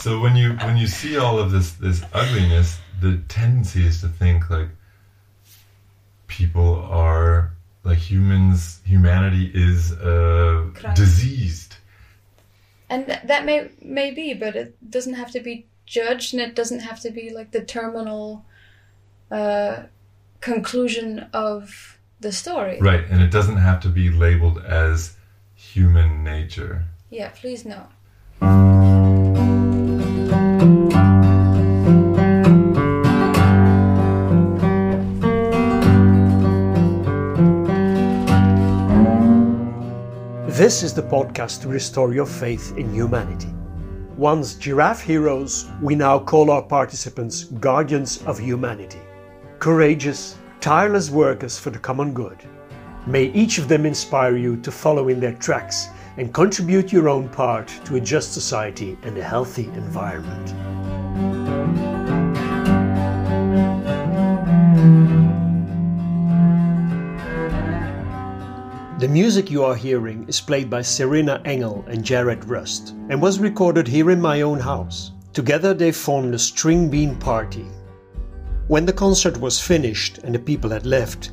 So when you when you see all of this this ugliness, the tendency is to think like people are like humans. Humanity is uh, diseased. And th- that may may be, but it doesn't have to be judged, and it doesn't have to be like the terminal uh, conclusion of the story. Right, and it doesn't have to be labeled as human nature. Yeah, please no. This is the podcast to restore your faith in humanity. Once giraffe heroes, we now call our participants guardians of humanity. Courageous, tireless workers for the common good. May each of them inspire you to follow in their tracks and contribute your own part to a just society and a healthy environment. The music you are hearing is played by Serena Engel and Jared Rust and was recorded here in my own house. Together they formed a string bean party. When the concert was finished and the people had left,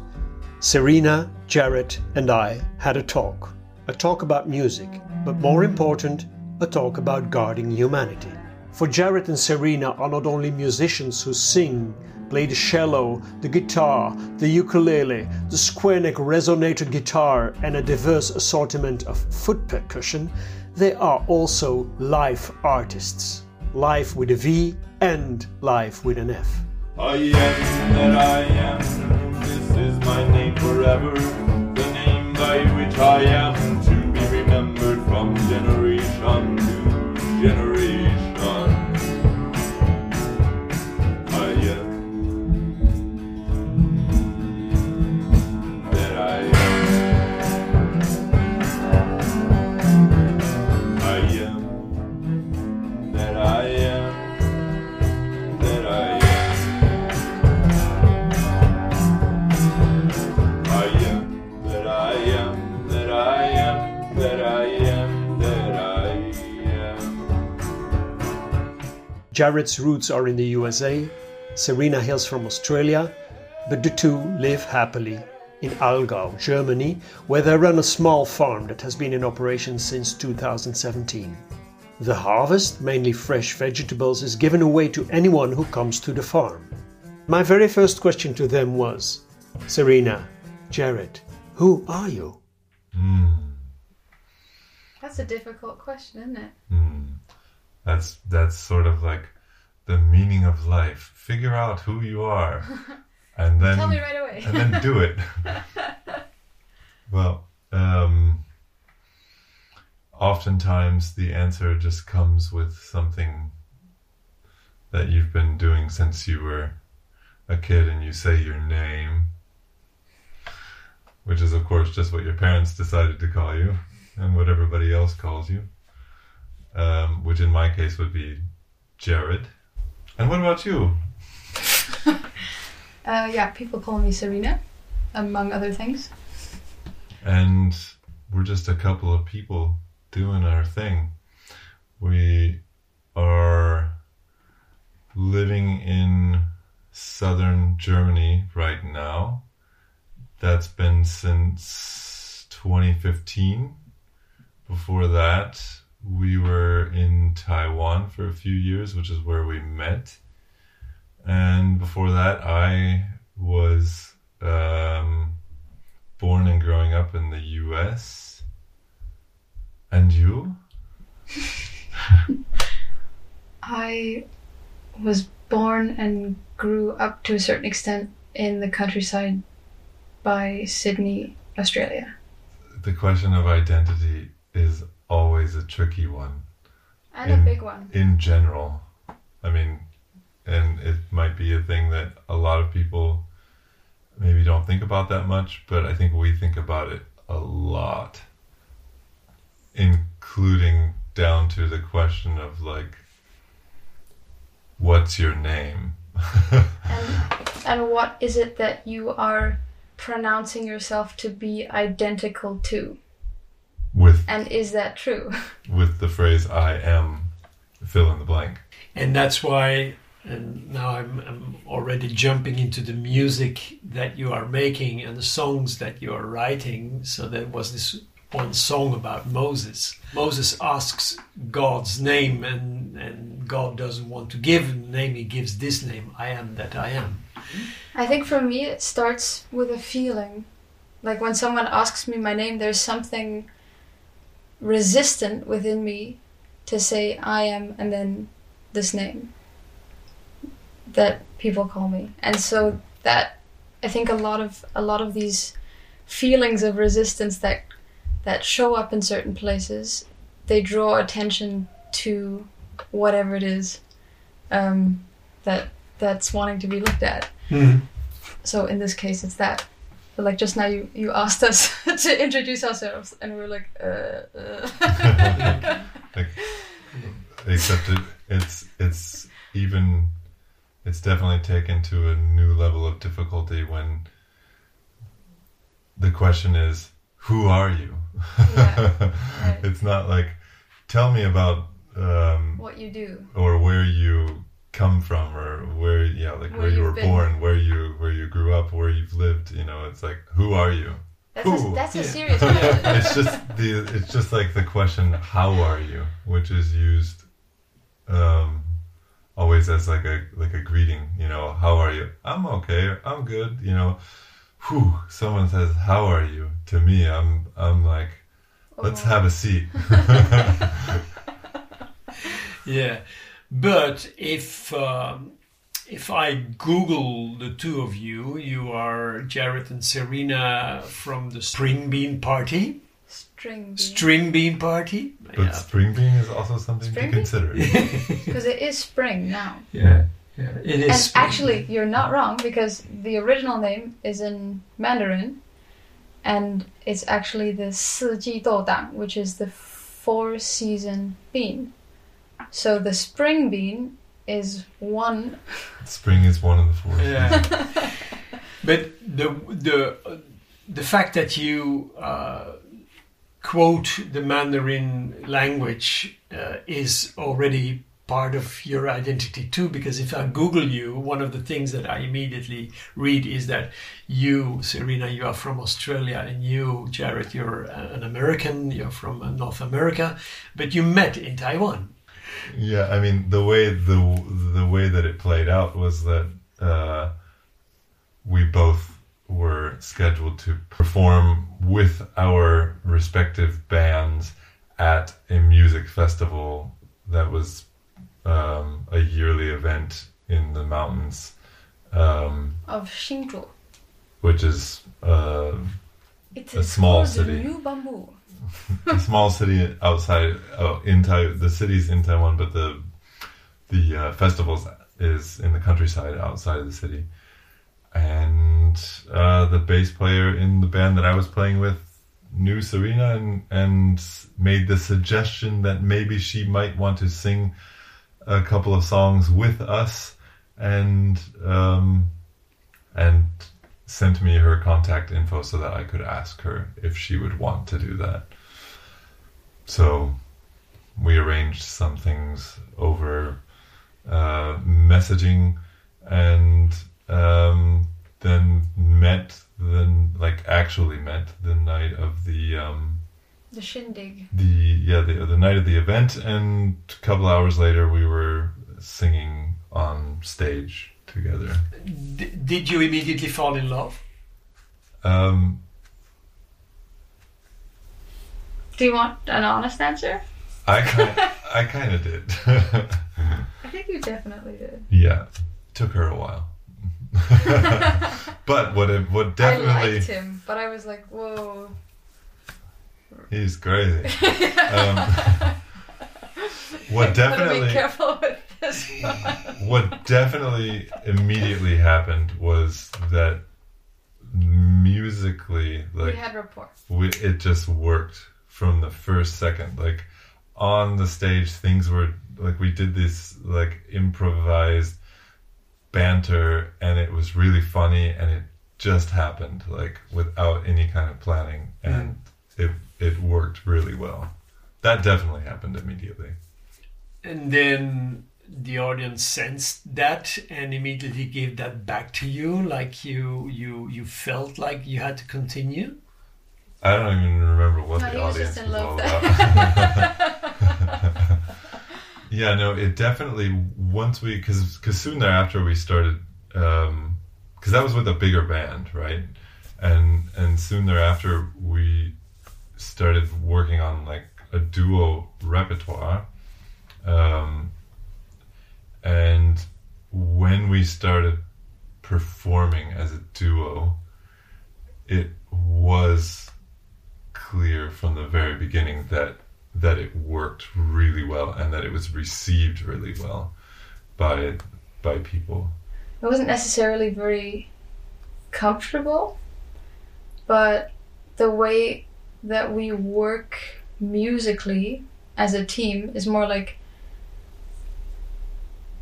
Serena, Jared, and I had a talk. A talk about music, but more important, a talk about guarding humanity. For Jared and Serena are not only musicians who sing, play the cello, the guitar, the ukulele, the square neck resonator guitar, and a diverse assortment of foot percussion, they are also live artists. Live with a V and live with an F. I am that I am. This is my name forever. The name by which I am from generation Jared's roots are in the USA, Serena hails from Australia, but the two live happily in Allgäu, Germany, where they run a small farm that has been in operation since 2017. The harvest, mainly fresh vegetables, is given away to anyone who comes to the farm. My very first question to them was Serena, Jared, who are you? Hmm. That's a difficult question, isn't it? Hmm. That's that's sort of like the meaning of life. Figure out who you are, and then Tell me right away. and then do it. well, um, oftentimes the answer just comes with something that you've been doing since you were a kid, and you say your name, which is of course just what your parents decided to call you, and what everybody else calls you. Um, which in my case would be Jared. And what about you? Uh, yeah, people call me Serena, among other things. and we're just a couple of people doing our thing. We are living in southern Germany right now. That's been since 2015. Before that, we were in Taiwan for a few years, which is where we met. And before that, I was um, born and growing up in the US. And you? I was born and grew up to a certain extent in the countryside by Sydney, Australia. The question of identity is always a tricky one And In- a big one. in general. I mean, and it might be a thing that a lot of people maybe don't think about that much, but I think we think about it a lot, including down to the question of like, what's your name? And, and what is it that you are pronouncing yourself to be identical to? With And is that true? with the phrase "I am." fill in the blank. and that's why and now I'm, I'm already jumping into the music that you are making and the songs that you are writing so there was this one song about moses moses asks god's name and, and god doesn't want to give him the name he gives this name i am that i am I think for me it starts with a feeling. Like when someone asks me my name, there's something resistant within me to say I am and then this name that people call me. And so that I think a lot of a lot of these feelings of resistance that that show up in certain places, they draw attention to whatever it is um, that that's wanting to be looked at. So in this case it's that but like just now you you asked us to introduce ourselves and we were like uh, uh. like, except it, it's it's even it's definitely taken to a new level of difficulty when the question is who are you Yeah, right. it's not like tell me about um, what you do or where you come from or where yeah like where, Where you were been. born where you where you grew up where you've lived you know it's like who are you? That's a, Ooh. that's a serious question. It's just the it's just like the question how are you? Which is used um always as like a like a greeting you know how are you? I'm okay i'm good you know. Whew someone says how are you? To me i'm i'm like let's Oh. have a seat. Yeah, but if um, if I Google the two of you, you are Jared and Serena from the String Bean Party. string bean String Bean Party. but spring bean is also something Spring to bean? consider because it is spring now Yeah, yeah, it and is. spring. actually you're not wrong because the original name is in Mandarin and it's actually the 四季豆党 which is the four season bean so the spring bean is one spring is one of the four Yeah. but the the the fact that you uh, quote the Mandarin language uh, is already part of your identity too. Because if I Google you, one of the things that I immediately read is that you, Serena, you are from Australia, and you, Jared, you're an American. You're from uh, North America, but you met in Taiwan. Yeah, I mean the way the the way that it played out was that uh, we both were scheduled to perform with our respective bands at a music festival that was um, a yearly event in the mountains, um, of Hsinchu. which is uh, A small city. New Bamboo. a small city outside oh, in Tai- the city's in Taiwan, but the the uh, festivals is in the countryside outside of the city. And uh, the bass player in the band that I was playing with knew Serena and and made the suggestion that maybe she might want to sing a couple of songs with us, and um, and sent me her contact info so that I could ask her if she would want to do that. So we arranged some things over uh, messaging and um, then met then like actually met the night of the um, The shindig. the yeah the, the night of the event and a couple hours later we were singing on stage together D- did you immediately fall in love? um, Do you want an honest answer? I kind I kind of did I think you definitely did. yeah took her a while but what it, what definitely I liked him, but I was like, whoa. he's crazy um, what definitely careful with this one. what definitely immediately happened was that musically like we had rapport. we, it just worked from the first second. Like on the stage things were like we did this like improvised banter and it was really funny and it just happened like without any kind of planning hmm. and it it worked really well. That definitely happened immediately. And then the audience sensed that and immediately gave that back to you like you you you felt like you had to continue I don't even remember what No, the he was audience was love all about. yeah, no, it definitely once we because because soon thereafter we started because that was with a bigger band, right? And and soon thereafter we started working on like a duo repertoire, um, and when we started performing as a duo, it was clear from the very beginning that that it worked really well and that it was received really well by by people. It wasn't necessarily very comfortable, but the way that we work musically as a team is more like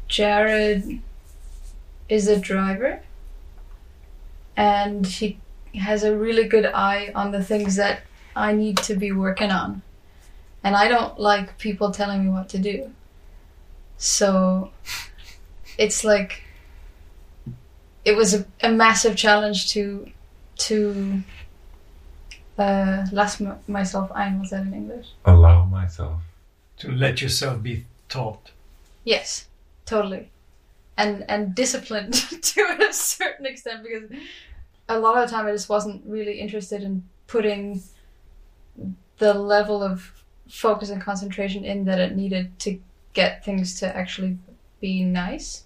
Jared is a driver and he has a really good eye on the things that I need to be working on. And I don't like people telling me what to do. So it's like it was a, a massive challenge to to uh, last m- myself ein was that in English? Allow myself. to let yourself be taught Yes, totally. And and disciplined to a certain extent because a lot of the time I just wasn't really interested in putting the level of focus and concentration in that it needed to get things to actually be nice.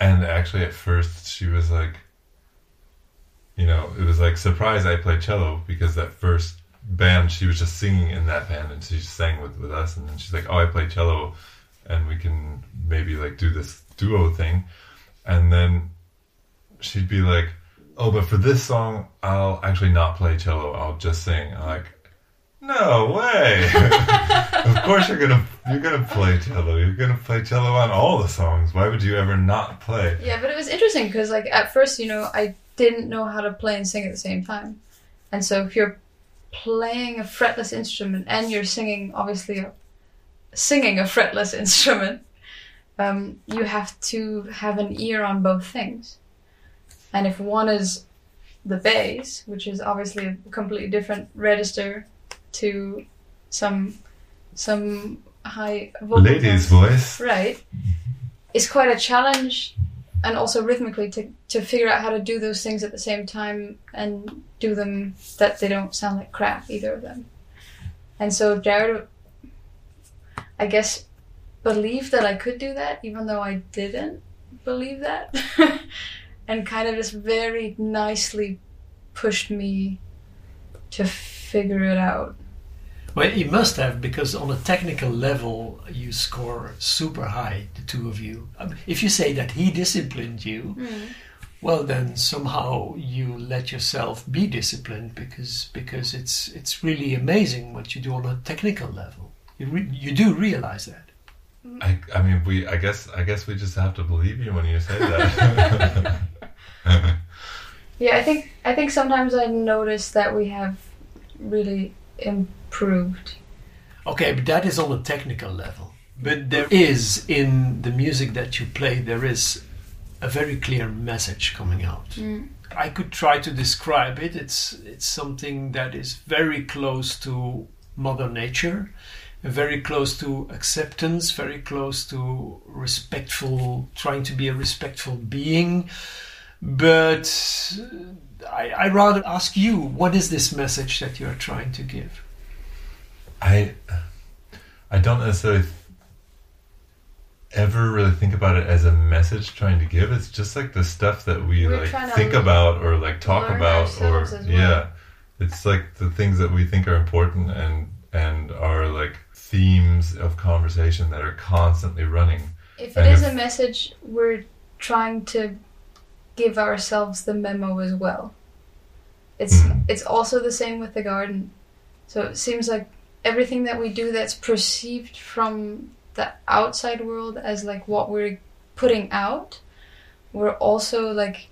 And actually, at first, she was like, you know, it was like surprise. I play cello because that first band, she was just singing in that band, and she sang with with us. And then she's like, "Oh, I play cello, and we can maybe like do this duo thing." And then she'd be like, "Oh, but for this song, I'll actually not play cello. I'll just sing." I'm like, "No way! of course you're gonna you're gonna play cello. You're gonna play cello on all the songs. Why would you ever not play?" Yeah, but it was interesting because, like, at first, you know, I didn't know how to play and sing at the same time. And so, if you're playing a fretless instrument and you're singing, obviously, a, singing a fretless instrument, um, you have to have an ear on both things. And if one is the bass, which is obviously a completely different register to some some high vocal Lady's voice. right it's quite a challenge and also rhythmically to, to figure out how to do those things at the same time and do them that they don't sound like crap either of them and so jared i guess believed that i could do that even though i didn't believe that and kind of just very nicely pushed me to figure it out well he must have because on a technical level you score super high the two of you Um, if you say that he disciplined you well then somehow you let yourself be disciplined because because it's it's really amazing what you do on a technical level you re- you do realize that I, I mean, we. I guess. I guess we just have to believe you when you say that. Yeah, I think I think sometimes I notice that we have really improved. Okay, but that is on a technical level. But there is in the music that you play, there is a very clear message coming out. Mm. I could try to describe it. It's it's something that is very close to Mother Nature, very close to acceptance, very close to respectful, trying to be a respectful being. But uh, I, I rather ask you, what is this message that you are trying to give? I. I don't necessarily ever really think about it as a message trying to give. It's just like the stuff that we We're like think about or like talk about or well. yeah. It's like the things that we think are important and and are like themes of conversation that are constantly running. If it And is if- a message, we're trying to give ourselves the memo as well. It's it's also the same with the garden. So it seems like everything that we do that's perceived from the outside world as like what we're putting out, we're also like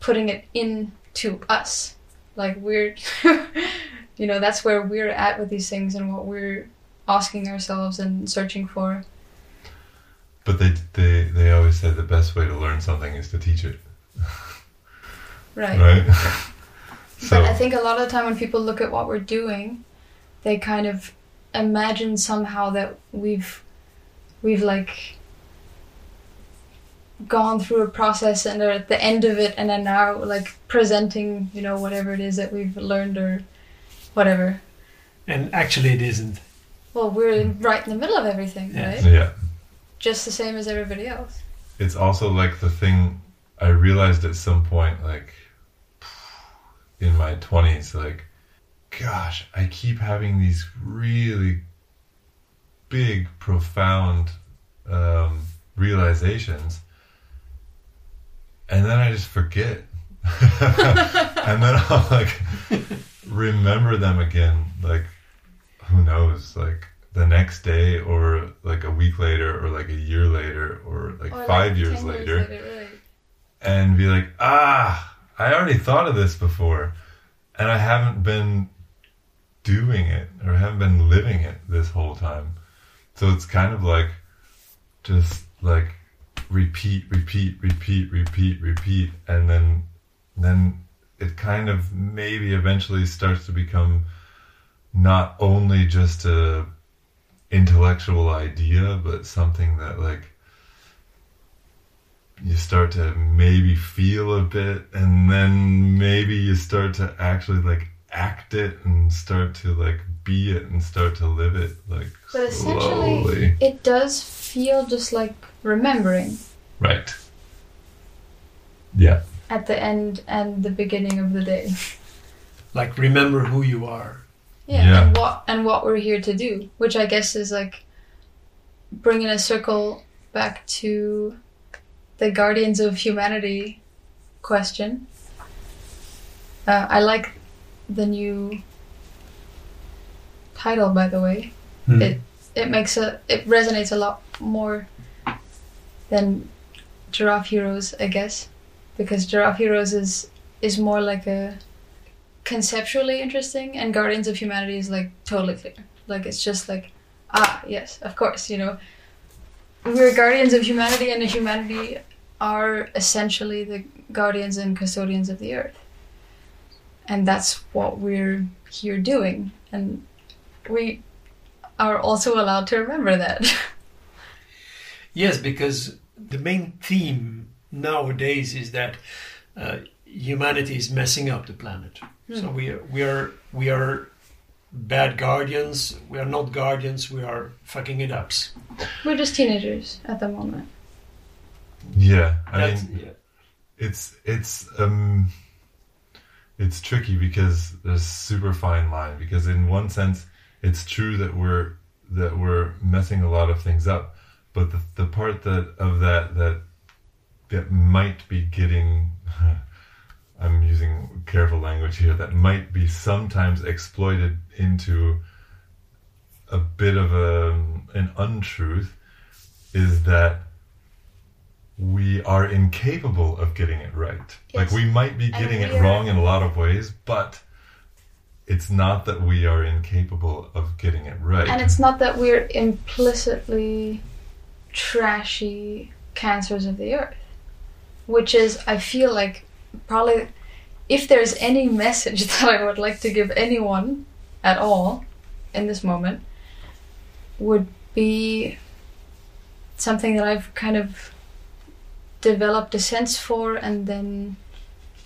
putting it into us. Like we're you know, that's where we're at with these things and what we're asking ourselves and searching for. But they they they always said the best way to learn something is to teach it, Right. right? But I think a lot of the time when people look at what we're doing, they kind of imagine somehow that we've we've like gone through a process and are at the end of it and are now like presenting, you know, whatever it is that we've learned or whatever. And actually, it isn't. Well, we're right in the middle of everything, Yeah. right? yeah. Just the same as everybody else. it's also like the thing I realized at some point, like in my 20s, like, gosh, I keep having these really big, profound um, realizations, and then I just forget. and then I'll like remember them again, like, who knows, like the next day or like a week later or like a year later or like Or, five like, years 10 later right. And be like, ah, I already thought of this before, and I haven't been doing it or haven't been living it this whole time. So it's kind of like just like repeat, repeat, repeat, repeat, repeat, and then then it kind of maybe eventually starts to become not only just a intellectual idea, but something that like you start to maybe feel a bit and then maybe you start to actually like act it and start to like be it and start to live it like But essentially, slowly it does feel just like remembering right yeah at the end and the beginning of the day. Like, remember who you are. Yeah, Yeah. and what and what we're here to do, which I guess is like bringing a circle back to the guardians of humanity question. Uh, I like the new title, by the way. Hmm. It it makes a it resonates a lot more than Giraffe Heroes, I guess, because Giraffe Heroes is is more like a conceptually interesting, and Guardians of Humanity is like totally clear. Like it's just like ah yes, of course, you know. We're guardians of humanity, and humanity are essentially the guardians and custodians of the earth. And that's what we're here doing. And we are also allowed to remember that. Yes, because the main theme nowadays is that uh, humanity is messing up the planet. So we are, we are we are bad guardians. We are not guardians. We are fucking it up. we're just teenagers at the moment. Yeah i That's- mean yeah. it's it's um it's tricky because there's super fine line because in one sense it's true that we're that we're messing a lot of things up but the, the part that of that that that might be getting i'm using careful language here that might be sometimes exploited into a bit of a, an untruth is that we are incapable of getting it right. Like we might be getting it wrong in a lot of ways, but it's not that we are incapable of getting it right. And it's not that we're implicitly trashy cancers of the earth, which is, I feel like, probably if there's any message that I would like to give anyone at all in this moment, would be something that I've kind of developed a sense for and then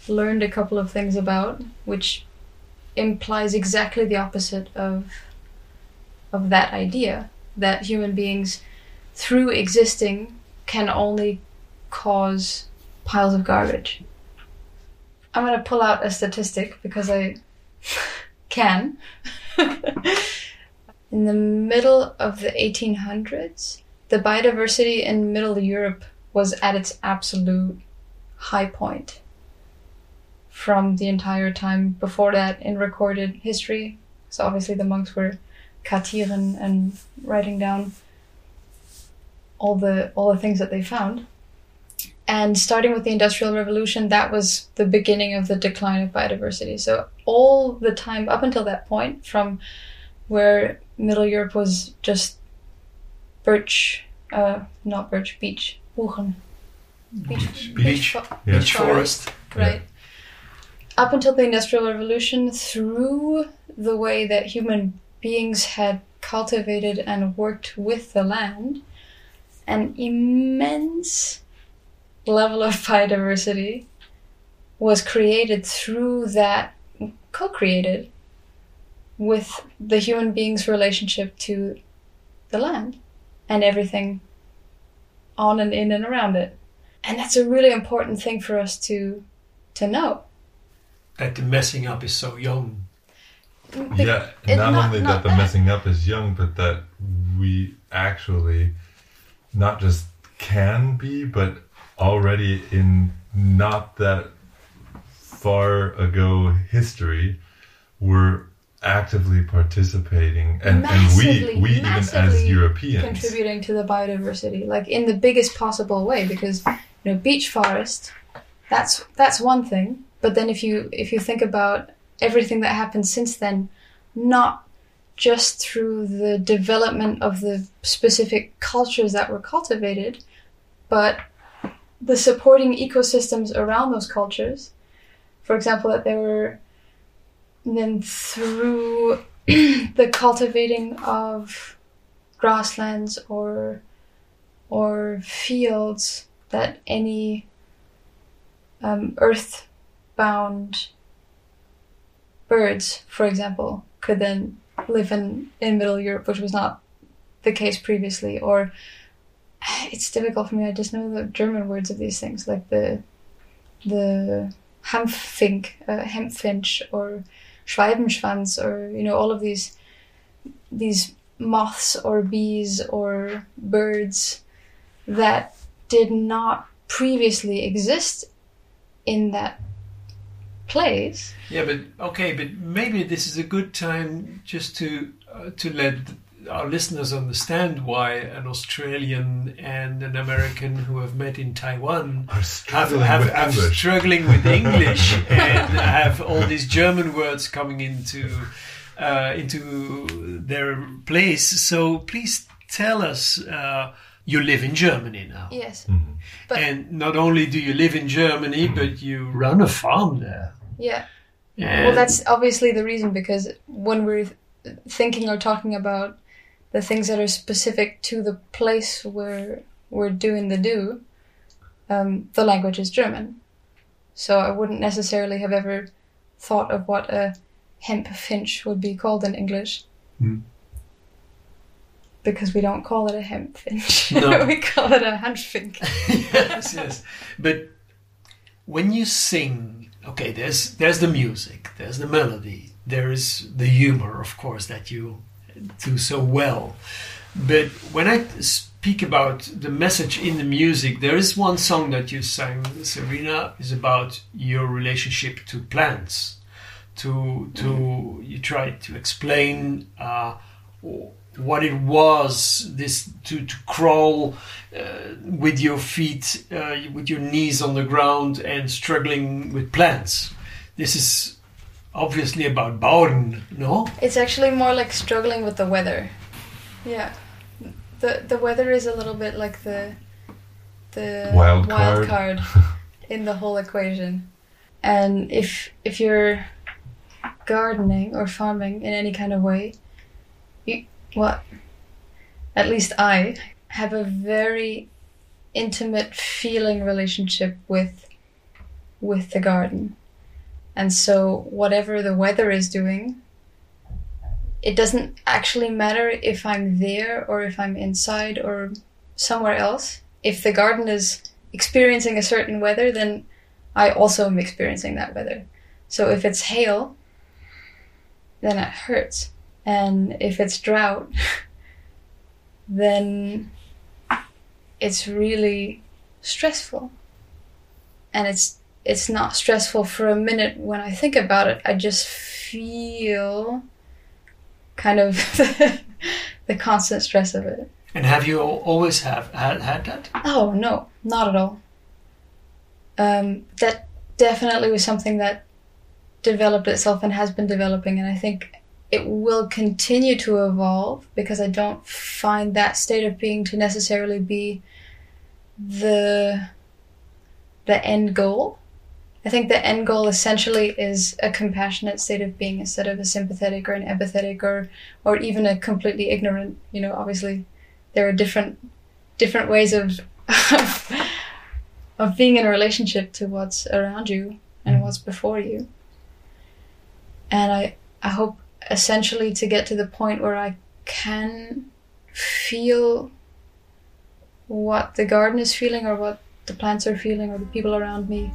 learned a couple of things about, which implies exactly the opposite of of that idea that human beings through existing can only cause piles of garbage. I'm going to pull out a statistic because I can. in the middle of the 1800s, the biodiversity in Middle Europe was at its absolute high point from the entire time before that in recorded history. So obviously the monks were kartieren and writing down all the all the things that they found. And starting with the Industrial Revolution, that was the beginning of the decline of biodiversity. So all the time up until that point, from where Middle Europe was just birch, uh, not birch, beech, boegen. Beech, Beech. fo- Yeah. Beech forest. right? Up until the Industrial Revolution, through the way that human beings had cultivated and worked with the land, an immense level of biodiversity was created through that, co created with the human being's relationship to the land and everything on and in and around it. And that's a really important thing for us to to know. That the messing up is so young. Be- yeah, it- not, not- only not that the that. messing up is young, but that we actually not just can be, but already in not that far ago history, we're actively participating, and, and we we even as Europeans, contributing to the biodiversity, like in the biggest possible way, because you know, beech forest, that's that's one thing. But then if you if you think about everything that happened since then, not just through the development of the specific cultures that were cultivated, but the supporting ecosystems around those cultures. For example, that there were then through the cultivating of grasslands or or fields that any um, earthbound birds, for example, could then live in, in Middle Europe, which was not the case previously. Or it's difficult for me. I just know the German words of these things, like the the Hanffink, uh, hempfinch, or Schwalbenschwanz, or you know all of these these moths or bees or birds that did not previously exist in that place. Yeah, but okay, but maybe this is a good time just to uh, to let our listeners understand why an Australian and an American who have met in Taiwan are have, struggling have, with have English. struggling with English and have all these German words coming into uh, into their place. So please tell us. Uh, you live in Germany now, Yes, Mhm. but and not only do you live in Germany, but you run a farm there. yeah. And Well, that's obviously the reason because when we're thinking or talking about the things that are specific to the place where we're doing the do, um, the language is German. So I wouldn't necessarily have ever thought of what a hemp finch would be called in English. Hmm. Because we don't call it a hemp finch. No. we call it a hanfink. yes, yes. But when you sing, okay, there's there's the music, there's the melody, there is the humor, of course, that you do so well. But when I speak about the message in the music, there is one song that you sang, Serena, is about your relationship to plants. To to you try to explain uh, what it was this to to crawl uh, with your feet, uh, with your knees on the ground, and struggling with plants. This is obviously about Boden, no? It's actually more like struggling with the weather. Yeah. The the weather is a little bit like the the Wild wild card. card in the whole equation. And if if you're gardening or farming in any kind of way, you well at least I have a very intimate feeling relationship with with the garden. And so whatever the weather is doing, it doesn't actually matter if I'm there or if I'm inside or somewhere else. If the garden is experiencing a certain weather, then I also am experiencing that weather. So if it's hail, then it hurts. And if it's drought, then it's really stressful. And it's it's not stressful for a minute when I think about it. I just feel kind of the constant stress of it. And have you always have had, had that? Oh no, not at all. Um, that definitely was something that developed itself and has been developing, and I think it will continue to evolve because I don't find that state of being to necessarily be the the end goal. I think the end goal essentially is a compassionate state of being instead of a sympathetic or an empathetic or or even a completely ignorant. You know, obviously there are different different ways of of, of being in a relationship to what's around you and mm. what's before you. And I I hope essentially to get to the point where I can feel what the garden is feeling or what the plants are feeling or the people around me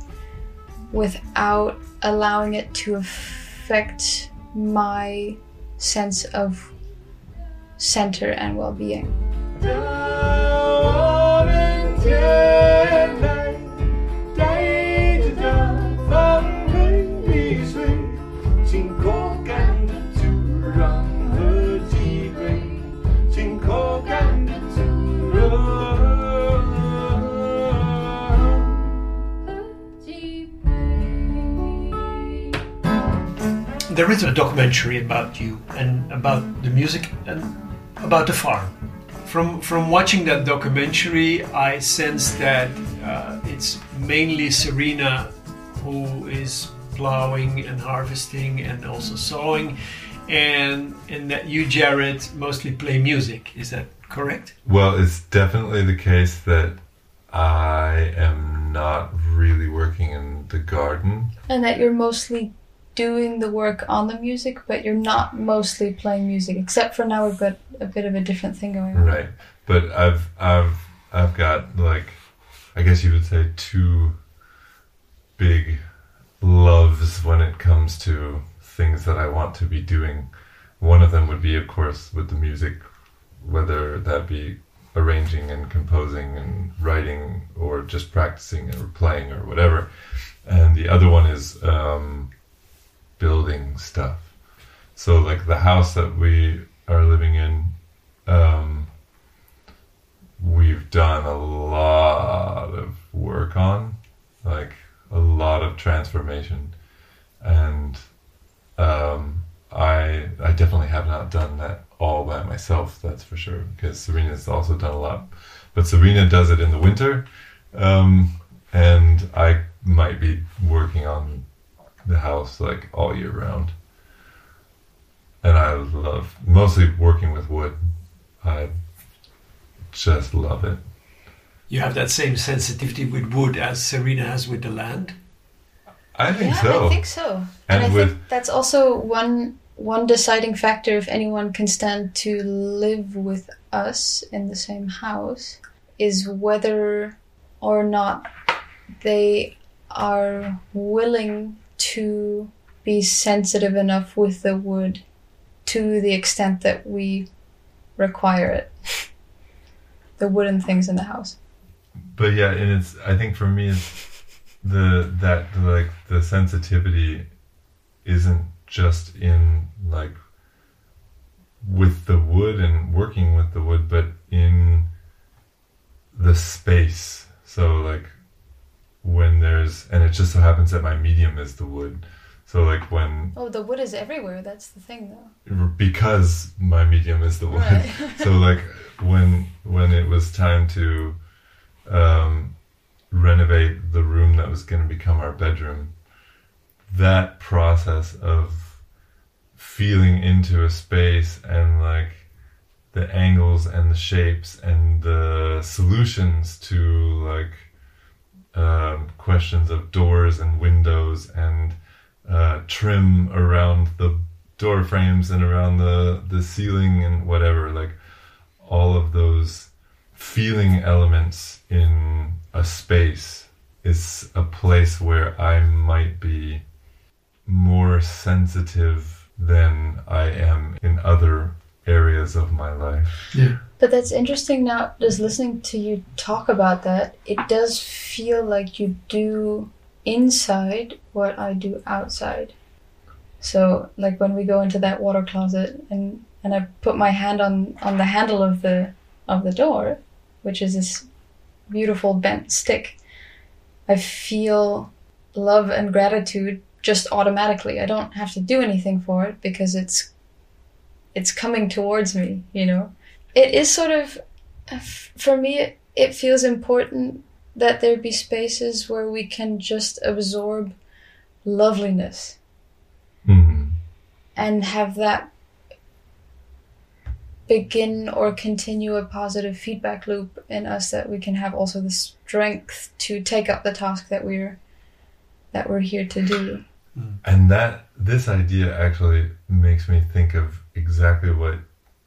without allowing it to affect my sense of center and well-being. There is a documentary about you and about the music and about the farm. From from watching that documentary, I sense that uh, it's mainly Serena who is plowing and harvesting and also sowing, and and that you, Jared, mostly play music. Is that correct? Well, it's definitely the case that I am not really working in the garden. And that you're mostly doing the work on the music, but you're not mostly playing music, except for now we've got a bit of a different thing going on. Right. But I've I've I've got like I guess you would say two big loves when it comes to things that I want to be doing. One of them would be of course with the music, whether that be arranging and composing and writing or just practicing or playing or whatever. And the other one is um, building stuff. So like the house that we are living in, um, we've done a lot of work on, like a lot of transformation, and um, I I definitely have not done that all by myself. That's for sure. Because Serena's also done a lot, but Serena does it in the winter, um, and I might be working on the house like all year round. And I love mostly working with wood. I just love it. You have that same sensitivity with wood as Serena has with the land. I think yeah, so. I think so. And And, I with- think that's also one one deciding factor if anyone can stand to live with us in the same house is whether or not they are willing to be sensitive enough with the wood to the extent that we require it. the wooden things in the house. but yeah, and it's I think for me it's the that like the sensitivity isn't just in like with the wood and working with the wood, but in the space. So like when there's and it just so happens that my medium is the wood. So like when Oh, the wood is everywhere. That's the thing, though. because my medium is the wood. Right. so like when when it was time to um, renovate the room that was going to become our bedroom, that process of feeling into a space and like the angles and the shapes and the solutions to like um, questions of doors and windows and uh, trim around the door frames and around the the ceiling and whatever like all of those feeling elements in a space is a place where I might be more sensitive than I am in other areas of my life. Yeah. But that's interesting now, just listening to you talk about that. It does feel like you do inside what I do outside. So, like when we go into that water closet and, and I put my hand on, on the handle of the of the door, which is this beautiful bent stick, I feel love and gratitude just automatically. I don't have to do anything for it because it's it's coming towards me. You know, it is sort of for me. It, it feels important that there be spaces where we can just absorb loveliness hmm and have that begin or continue a positive feedback loop in us that we can have also the strength to take up the task that we're that we're here to do And that this idea actually makes me think of exactly what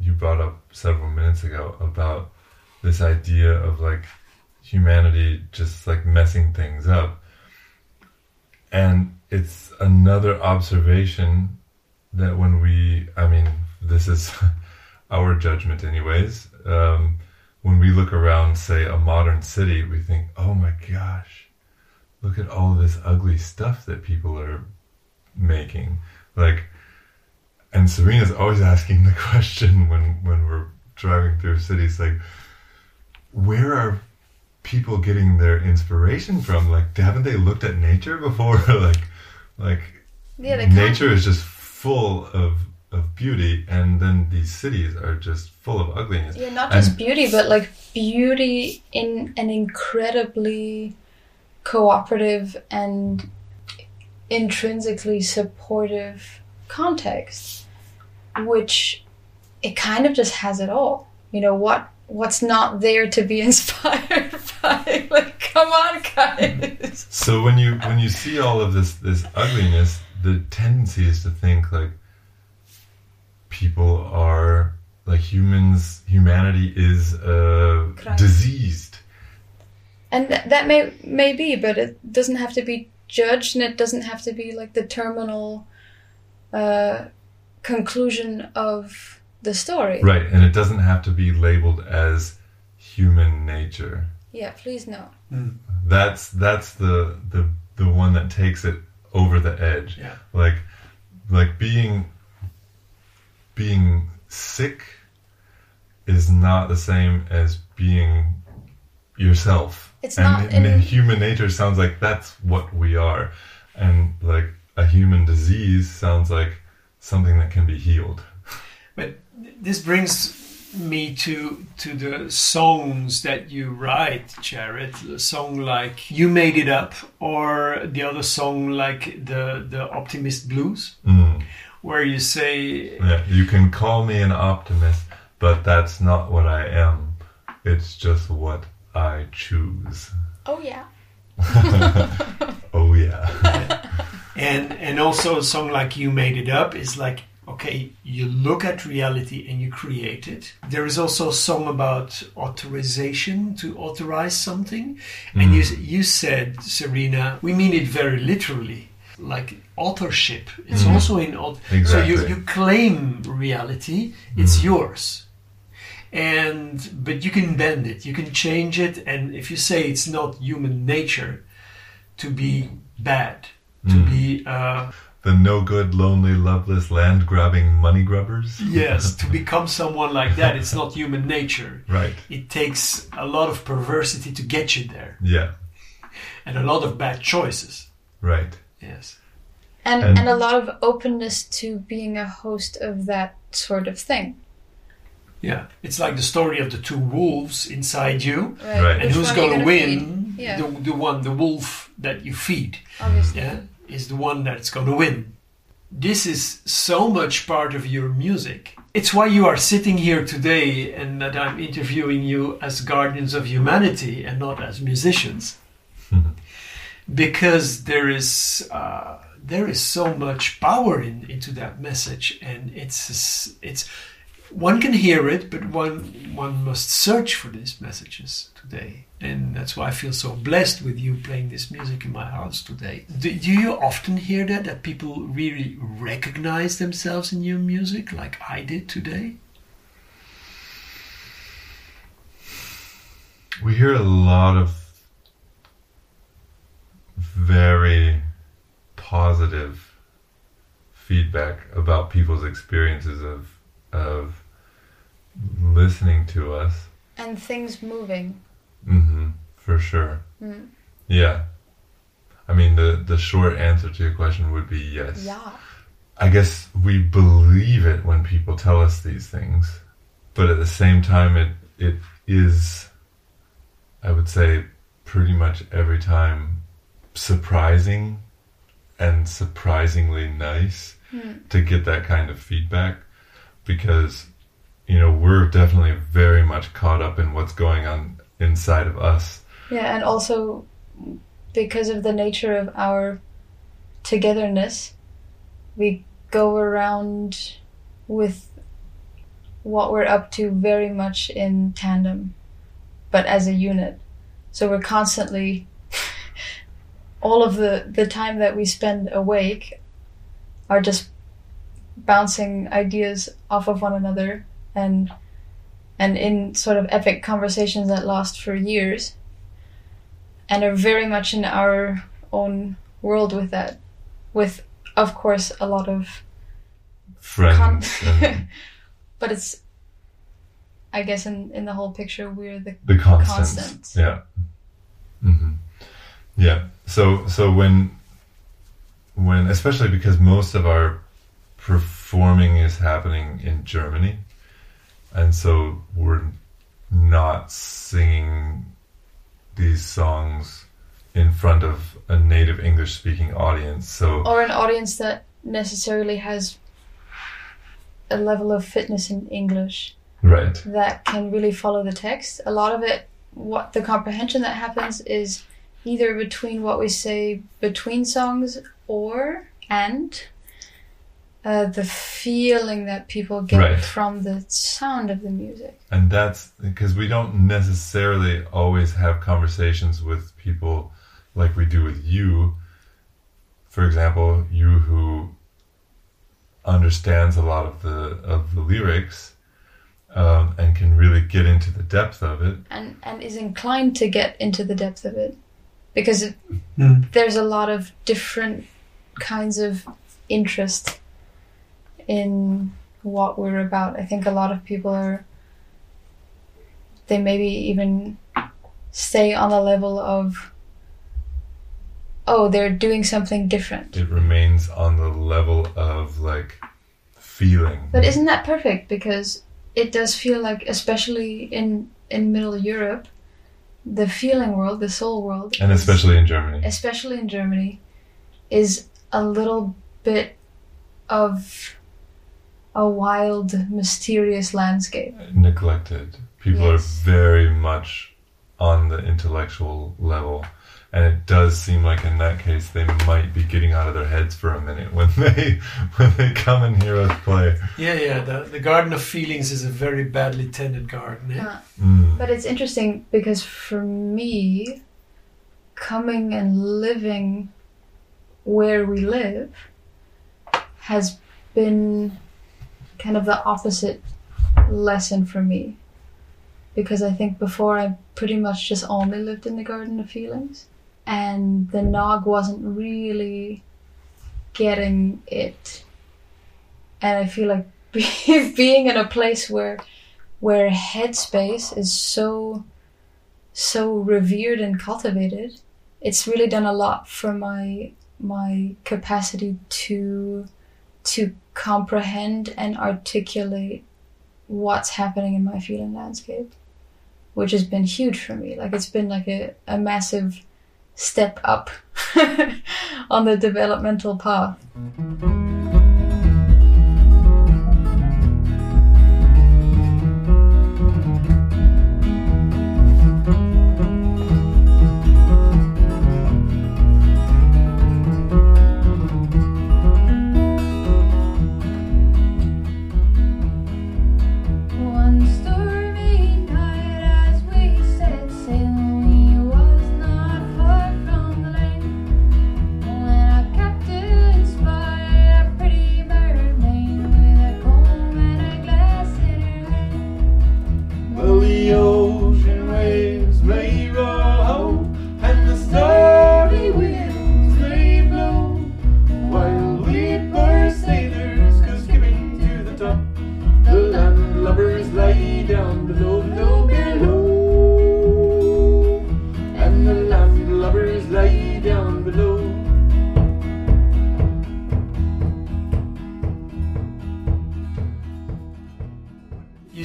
you brought up several minutes ago about this idea of like humanity just like messing things up. And it's another observation that when we, I mean, this is our judgment, anyways. Um, when we look around, say, a modern city, we think, oh my gosh, look at all this ugly stuff that people are making. Like, and Serena's always asking the question when, when we're driving through cities, like, where are people getting their inspiration from? Like, haven't they looked at nature before? like, like yeah nature is just full of of beauty, and then these cities are just full of ugliness. yeah not just and- beauty but like beauty in an incredibly cooperative and intrinsically supportive context which it kind of just has it all you know what what's not there to be inspired by like come on guys So when you when you see all of this this ugliness, the tendency is to think like people are like humans. Humanity is uh, diseased. and th- that may may be but it doesn't have to be judged and it doesn't have to be like the terminal uh, conclusion of the story Right, and it doesn't have to be labeled as human nature. yeah please no hmm. That's that's the the the one that takes it over the edge. Yeah. Like like being being sick is not the same as being yourself. It's and not in in- human nature sounds like that's what we are. And like a human disease sounds like something that can be healed. But this brings me to to the songs that you write, Jared. A song like "You Made It Up" or the other song like the the Optimist Blues, Mm. where you say, Yeah, you can call me an optimist, but that's not what I am. It's just what I choose. oh yeah Oh yeah. and and also a song like "You Made It Up" is like okay, you look at reality and you create it. There is also a song about authorization to authorize something, and you mm. you said, Serena, we mean it very literally. Like authorship, it's mm. also in au- so you, you claim reality, it's mm. yours. And but you can bend it, you can change it, and if you say it's not human nature to be bad, to be uh, the no good, lonely, loveless, land grabbing money grubbers. yes, to become someone like that, it's not human nature. Right. It takes a lot of perversity to get you there, Yeah. and a lot of bad choices. Right. Yes. and And- and a lot of openness to being a host of that sort of thing Yeah, it's like the story of the two wolves inside you, right, Right. and Which who's one are you going to win? yeah The, the one, the wolf that you feed, obviously yeah, is the one that's going to win. This is so much part of your music. It's why you are sitting here today, and that I'm interviewing you as guardians of humanity and not as musicians, because there is uh, there is so much power in, into that message, and it's it's one can hear it, but one one must search for these messages today, and that's why I feel so blessed with you playing this music in my house today. Do, do you often hear that that people really recognize themselves in your music, like I did today? We hear a lot of very positive feedback about people's experiences of of listening to us. and things moving hmm for sure. Mm. Yeah. I mean, the the short answer to your question would be yes. yeah I guess we believe it when people tell us these things, but at the same time, it it is, I would say, pretty much every time surprising and surprisingly nice to get that kind of feedback because you know we're definitely very much caught up in what's going on inside of us Yeah, and also because of the nature of our togetherness, we go around with what we're up to very much in tandem, but as a unit. So we're constantly, all of the, the time that we spend awake are just bouncing ideas off of one another and and in sort of epic conversations that last for years and are very much in our own world with that with of course a lot of friends but it's i guess in in the whole picture we're the the constants. Constants. yeah. Hmm yeah. So so when when especially because most of our performing is happening in germany and so we're not singing these songs in front of a native english speaking audience so or an audience that necessarily has a level of fitness in english right that can really follow the text. A lot of it, what the comprehension that happens is either between what we say between songs or and uh, the feeling that people get Right. from the sound of the music. And that's because we don't necessarily always have conversations with people like we do with you. For example, you who understands a lot of the of the lyrics um, and can really get into the depth of it. and and is inclined to get into the depth of it because it, Mm. there's a lot of different kinds of interest in what we're about. I think a lot of people are they maybe even stay on the level of oh they're doing something different. It remains on the level of like feeling. But isn't that perfect? Because it does feel like, especially in in Middle Europe, the feeling world, the soul world, and is- especially in Germany. especially in Germany, is a little bit of a wild, mysterious landscape. neglected. People Yes. are very much on the intellectual level. And it does seem like in that case they might be getting out of their heads for a minute when they when they come and hear us play. Yeah, yeah. The, the Garden of Feelings is a very badly tended garden. eh? Uh, Mm. But it's interesting because for me, coming and living where we live has been kind of the opposite lesson for me. Because I think before I pretty much just only lived in the Garden of Feelings, and the Nog wasn't really getting it. And I feel like being in a place where where headspace is so so revered and cultivated it's really done a lot for my my capacity to to comprehend and articulate what's happening in my feeling landscape which has been huge for me. Like it's been like a, a massive step up on the developmental path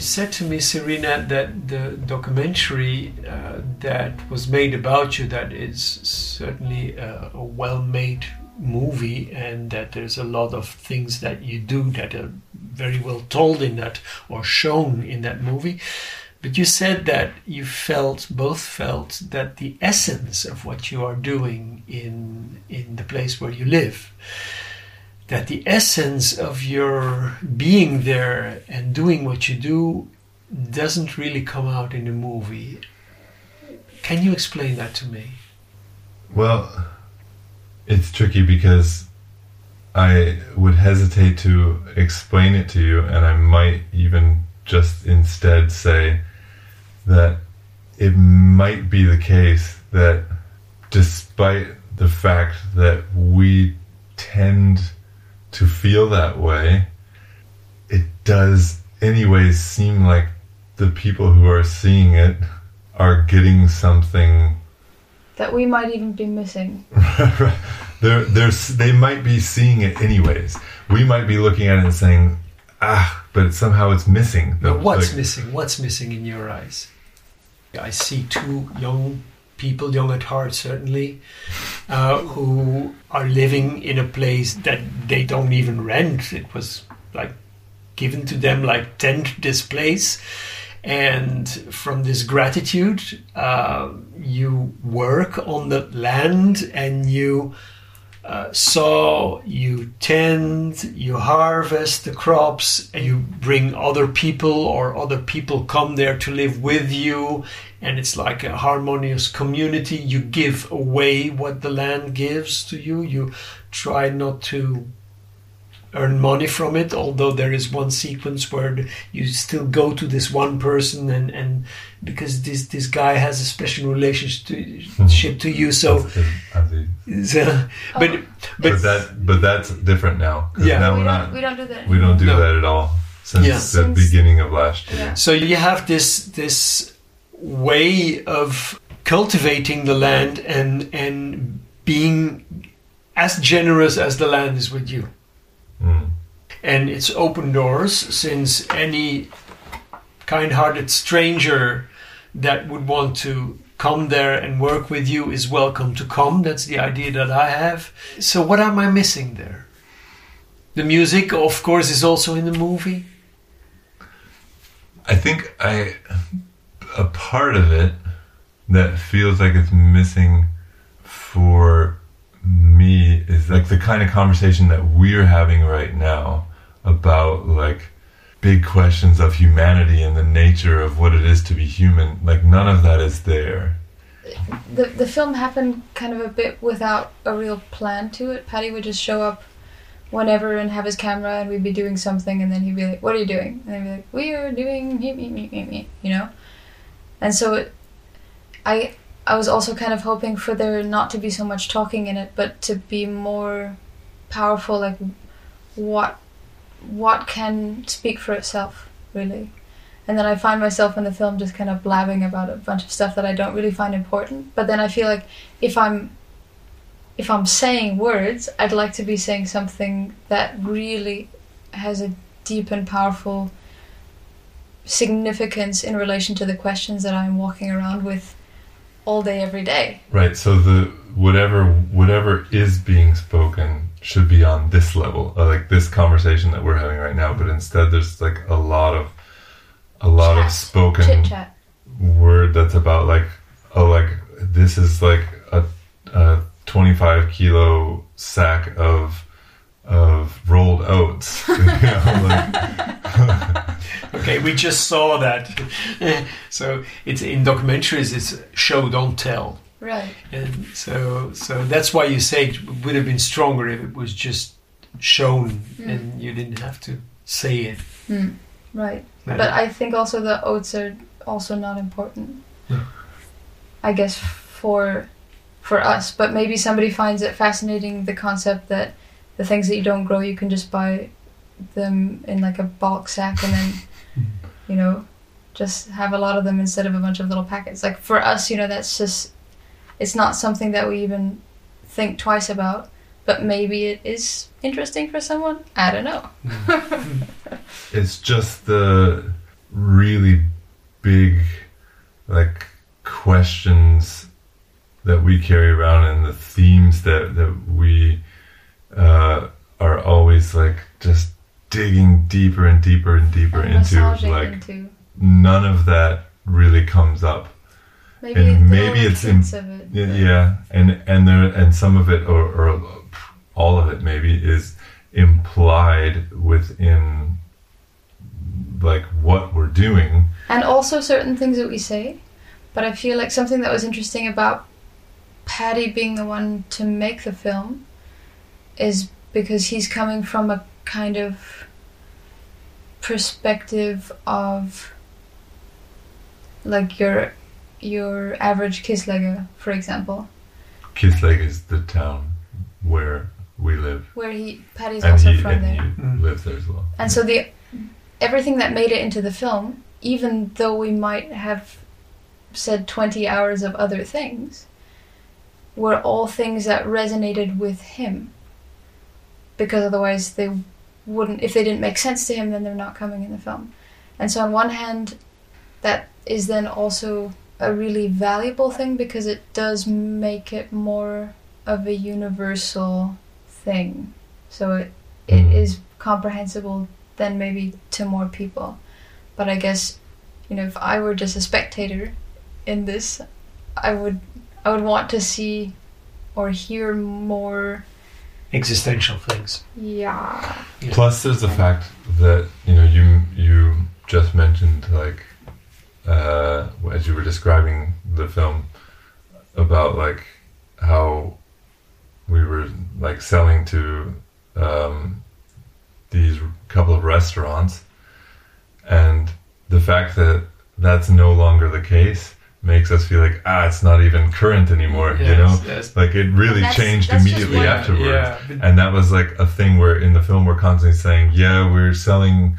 said to me, Serena, that the documentary uh, that was made about you that is certainly a, a well-made movie, and that there's a lot of things that you do that are very well told in that or shown in that movie. But you said that you felt, both felt, that the essence of what you are doing in in the place where you live, that the essence of your being there and doing what you do doesn't really come out in the movie. Can you explain that to me? Well, it's tricky because I would hesitate to explain it to you, and I might even just instead say that it might be the case that despite the fact that we tend to feel that way, it does, anyways, seem like the people who are seeing it are getting something That we might even be missing. they're, they're, they might be seeing it anyways. We might be looking at it and saying, ah, but somehow it's missing. The- But what's like- missing? What's missing in your eyes? I see two young people, young at heart certainly, uh, who are living in a place that they don't even rent. It was like given to them like tent this place. And from this gratitude, uh, you work on the land and you uh, sow, you tend, you harvest the crops, and you bring other people, or other people come there to live with you, and it's like a harmonious community. You give away what the land gives to you. You try not to earn money from it, although there is one sequence where you still go to this one person, and, and because this this guy has a special relationship to you, so. As- as he- so but Oh. but, but that but that's different now. 'cause Yeah. now we, we're don't, not. we don't do that. We don't do No. that at all since Yeah. the Since- beginning of last year. Yeah. So you have this this way of cultivating the land and and being as generous as the land is with you. Mm. And it's open doors since any kind-hearted stranger that would want to come there and work with you is welcome to come. That's the idea that I have. So what am I missing there? The music, of course, is also in the movie. I think I a part of it that feels like it's missing for me is like the kind of conversation that we're having right now about like big questions of humanity and the nature of what it is to be human like none of that is there the the film happened kind of a bit without a real plan to it. Paddy would just show up whenever and have his camera, and we'd be doing something, and then he'd be like, "What are you doing?" And I'd be like, "We are doing me me me me me," you know. And so, it, I I was also kind of hoping for there not to be so much talking in it, but to be more powerful, like what what can speak for itself, really. And then I find myself in the film just kind of blabbing about a bunch of stuff that I don't really find important. But then I feel like if I'm if I'm saying words, I'd like to be saying something that really has a deep and powerful significance in relation to the questions that I'm walking around with all day every day. right so the whatever whatever is being spoken should be on this level uh, like this conversation that we're having right now but instead there's like a lot of a lot of spoken Chit chat. word that's about like oh like this is like a, a 25 kilo sack of of rolled oats you know, like, Okay, we just saw that. so it's in documentaries. It's show don't tell, Right. and so so that's why you say it would have been stronger if it was just shown and you didn't have to say it. Hmm. Right. But I think also the oats are also not important. Yeah. I guess for for us, but maybe somebody finds it fascinating the concept that the things that you don't grow you can just buy them in like a bulk sack and then you know just have a lot of them instead of a bunch of little packets. Like for us, you know, that's just it's not something that we even think twice about. But maybe it is interesting for someone. I don't know. it's just the really big like questions that we carry around and the themes that that we uh, are always like just digging deeper and deeper and deeper And into like into. none of that really comes up Maybe, and maybe it's in- it. yeah, yeah, and and there and some of it, or, or all of it, maybe is implied within like what we're doing. and also certain things that we say. But I feel like something that was interesting about Paddy being the one to make the film is because he's coming from a kind of perspective of like your your average Kißlegger, for example, Kißlegg is the town where we live, where he Paddy's and also he from and there. he Mm. lives there as well. And so the everything that made it into the film, even though we might have said 20 hours of other things, were all things that resonated with him. Because otherwise they wouldn't if they didn't make sense to him then they're not coming in the film. And so on one hand that is then also a really valuable thing because it does make it more of a universal thing. So it it Mhm. is comprehensible then maybe to more people. But I guess, you know, if I were just a spectator in this, I would I would want to see or hear more Existential things. yeah. Yeah. Plus, there's the fact that you know you you just mentioned like uh, as you were describing the film about like how we were like selling to um, these couple of restaurants, and the fact that that's no longer the case makes us feel like ah, it's not even current anymore. you know, Yes, yes. like it really That's- changed that's immediately one- afterwards Yeah, and that was like a thing where in the film we're constantly saying yeah we're selling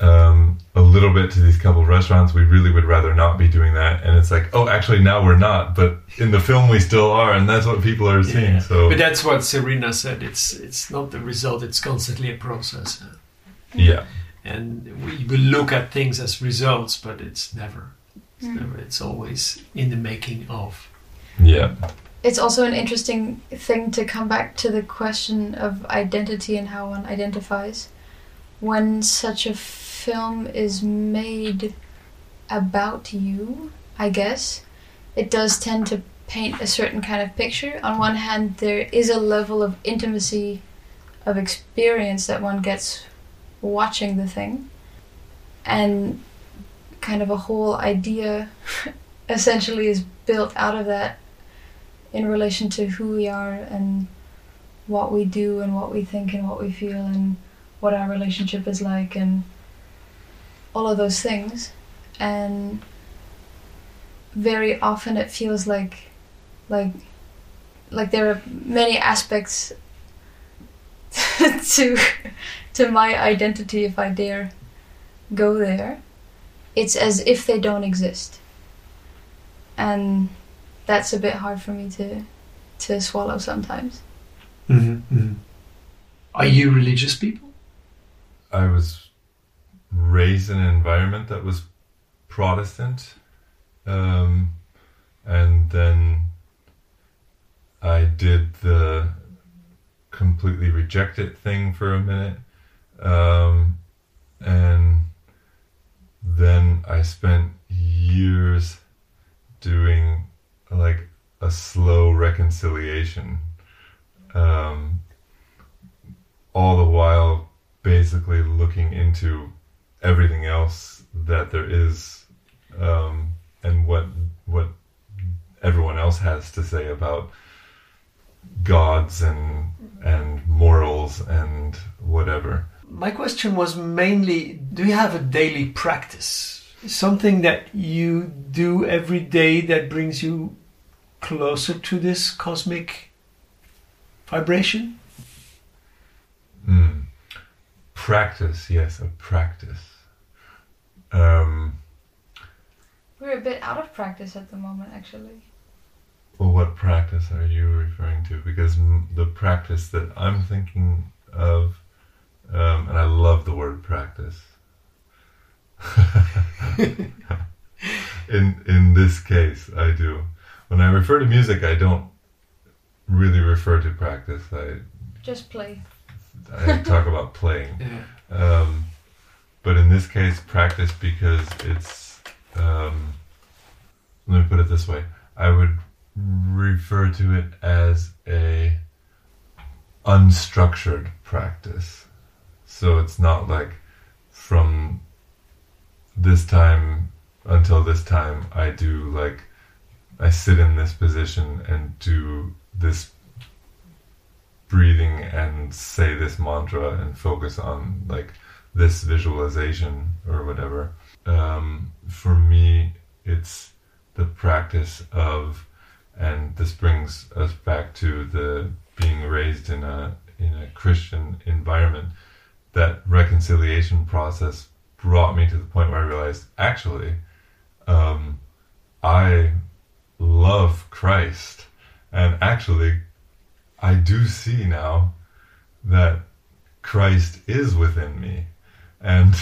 um, a little bit to these couple of restaurants we really would rather not be doing that and it's like oh actually now we're not but in the film we still are and that's what people are seeing Yeah. so But that's what Serena said. It's it's not the result. It's constantly a process, yeah and we will look at things as results, but it's never. It's Mm. never. It's always in the making of. yeah It's also an interesting thing to come back to the question of identity and how one identifies. When such a film is made about you, I guess, it does tend to paint a certain kind of picture. On one hand, there is a level of intimacy, of experience that one gets watching the thing, and kind of a whole idea essentially is built out of that in relation to who we are and what we do and what we think and what we feel and what our relationship is like and all of those things. And very often it feels like like like there are many aspects to to my identity if I dare go there it's as if they don't exist and that's a bit hard for me to to swallow sometimes. Mm-hmm. Are you religious people? i was raised in an environment that was protestant um, and then i did the completely reject it thing for a minute um, and then i spent years doing like a slow reconciliation um, all the while basically looking into everything else that there is um, and what what everyone else has to say about gods and and morals and whatever My question was mainly do you have a daily practice? Something that you do every day that brings you closer to this cosmic vibration? Mm. Practice, yes, a practice. Um, We're a bit out of practice at the moment, actually. well, what practice are you referring to? Because m- the practice that I'm thinking of, um, and I love the word practice, in in this case, I do. When I refer to music, I don't really refer to practice. I Just play. I talk about playing. Yeah. Um, but in this case, practice because it's. Um, let me put it this way: I would refer to it as a unstructured practice. So it's not like from this time until this time I do like I sit in this position and do this breathing and say this mantra and focus on like this visualization or whatever. Um, for me, it's the practice of, and this brings us back to the being raised in a in a Christian environment. That reconciliation process brought me to the point where I realized actually, um, I love Christ, and actually, I do see now that Christ is within me, and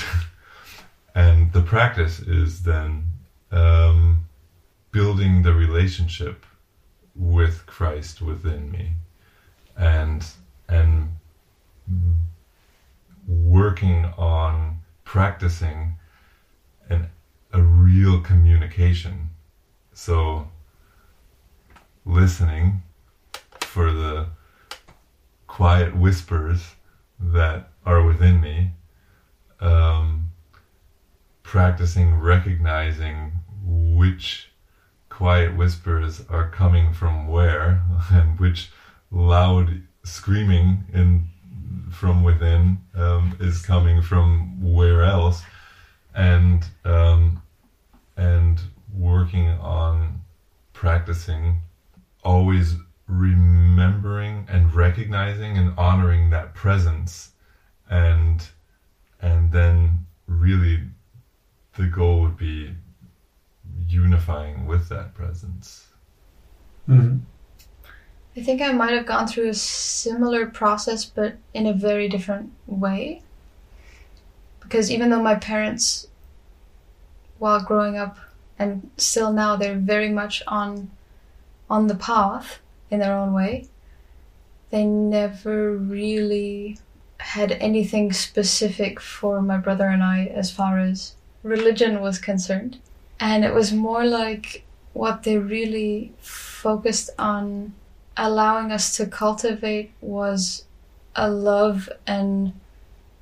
and the practice is then um, building the relationship with Christ within me, and and working on practicing an a real communication. So listening for the quiet whispers that are within me, um, practicing recognizing which quiet whispers are coming from where and which loud screaming in from within um, is coming from where else and um, and working on practicing always remembering and recognizing and honoring that presence and and then really the goal would be unifying with that presence Mhm. I think I might have gone through a similar process, but in a very different way. Because even though my parents, while growing up and still now, they're very much on, on the path in their own way, they never really had anything specific for my brother and I as far as religion was concerned. And it was more like what they really focused on allowing us to cultivate was a love and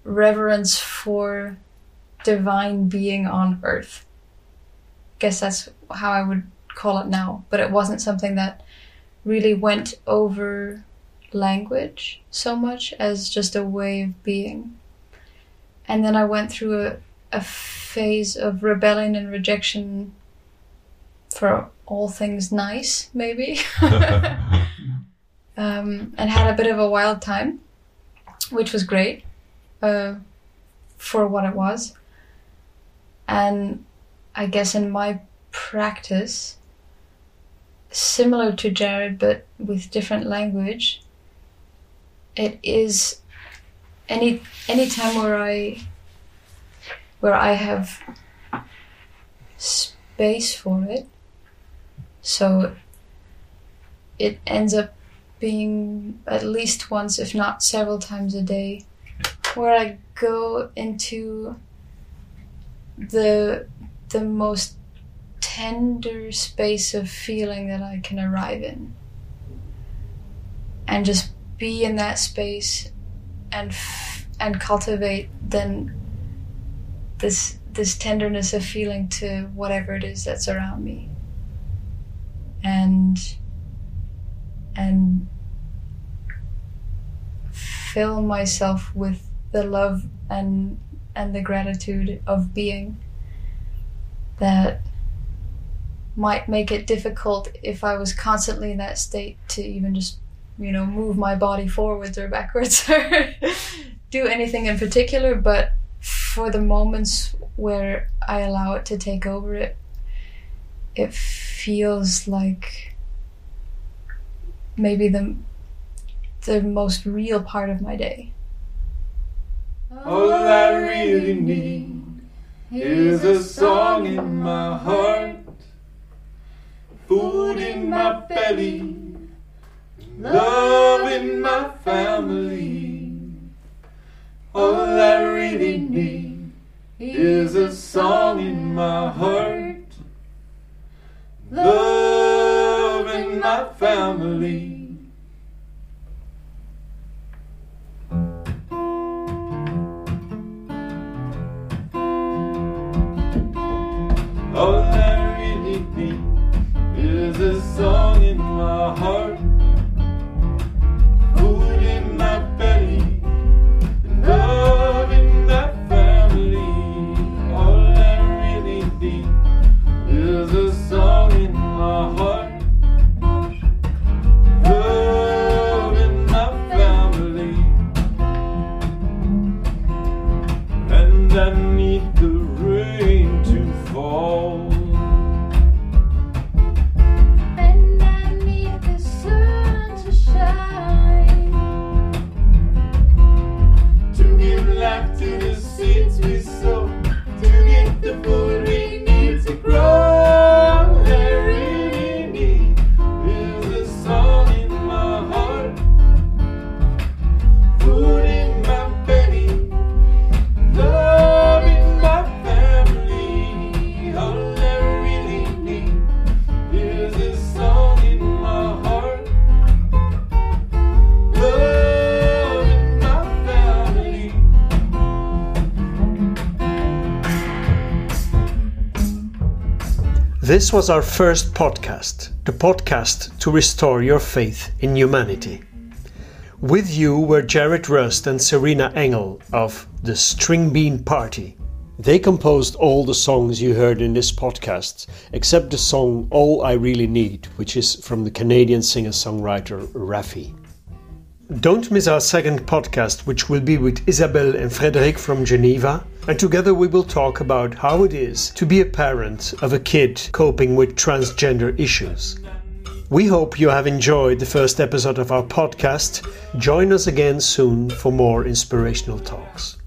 reverence for divine being on earth. Guess that's how I would call it now, but it wasn't something that really went over language so much as just a way of being. And then I went through a, a phase of rebellion and rejection for all things nice, maybe. um, and had a bit of a wild time, which was great uh, for what it was. And I guess in my practice, similar to Jared but with different language, it is any any time where I where I have space for it. So it ends up being at least once, if not several times a day, where I go into the the most tender space of feeling that I can arrive in. And just be in that space and f- and cultivate then this this tenderness of feeling to whatever it is that's around me and and fill myself with the love and and the gratitude of being that might make it difficult if I was constantly in that state to even just you know move my body forwards or backwards or do anything in particular. But for the moments where I allow it to take over it it feels like maybe the the most real part of my day. All I really need is a song in my heart, food in my belly, love in my family. All I really need is a song in my heart, love in my family. This was our first podcast, the podcast to restore your faith in humanity. With you were Jared Rust and Serena Engel of the Stringbean Party. They composed all the songs you heard in this podcast, except the song All I Really Need, which is from the Canadian singer songwriter Raffi. Don't miss our second podcast, which will be with Isabelle and Frederic from Geneva. And together we will talk about how it is to be a parent of a kid coping with transgender issues. We hope you have enjoyed the first episode of our podcast. Join us again soon for more inspirational talks.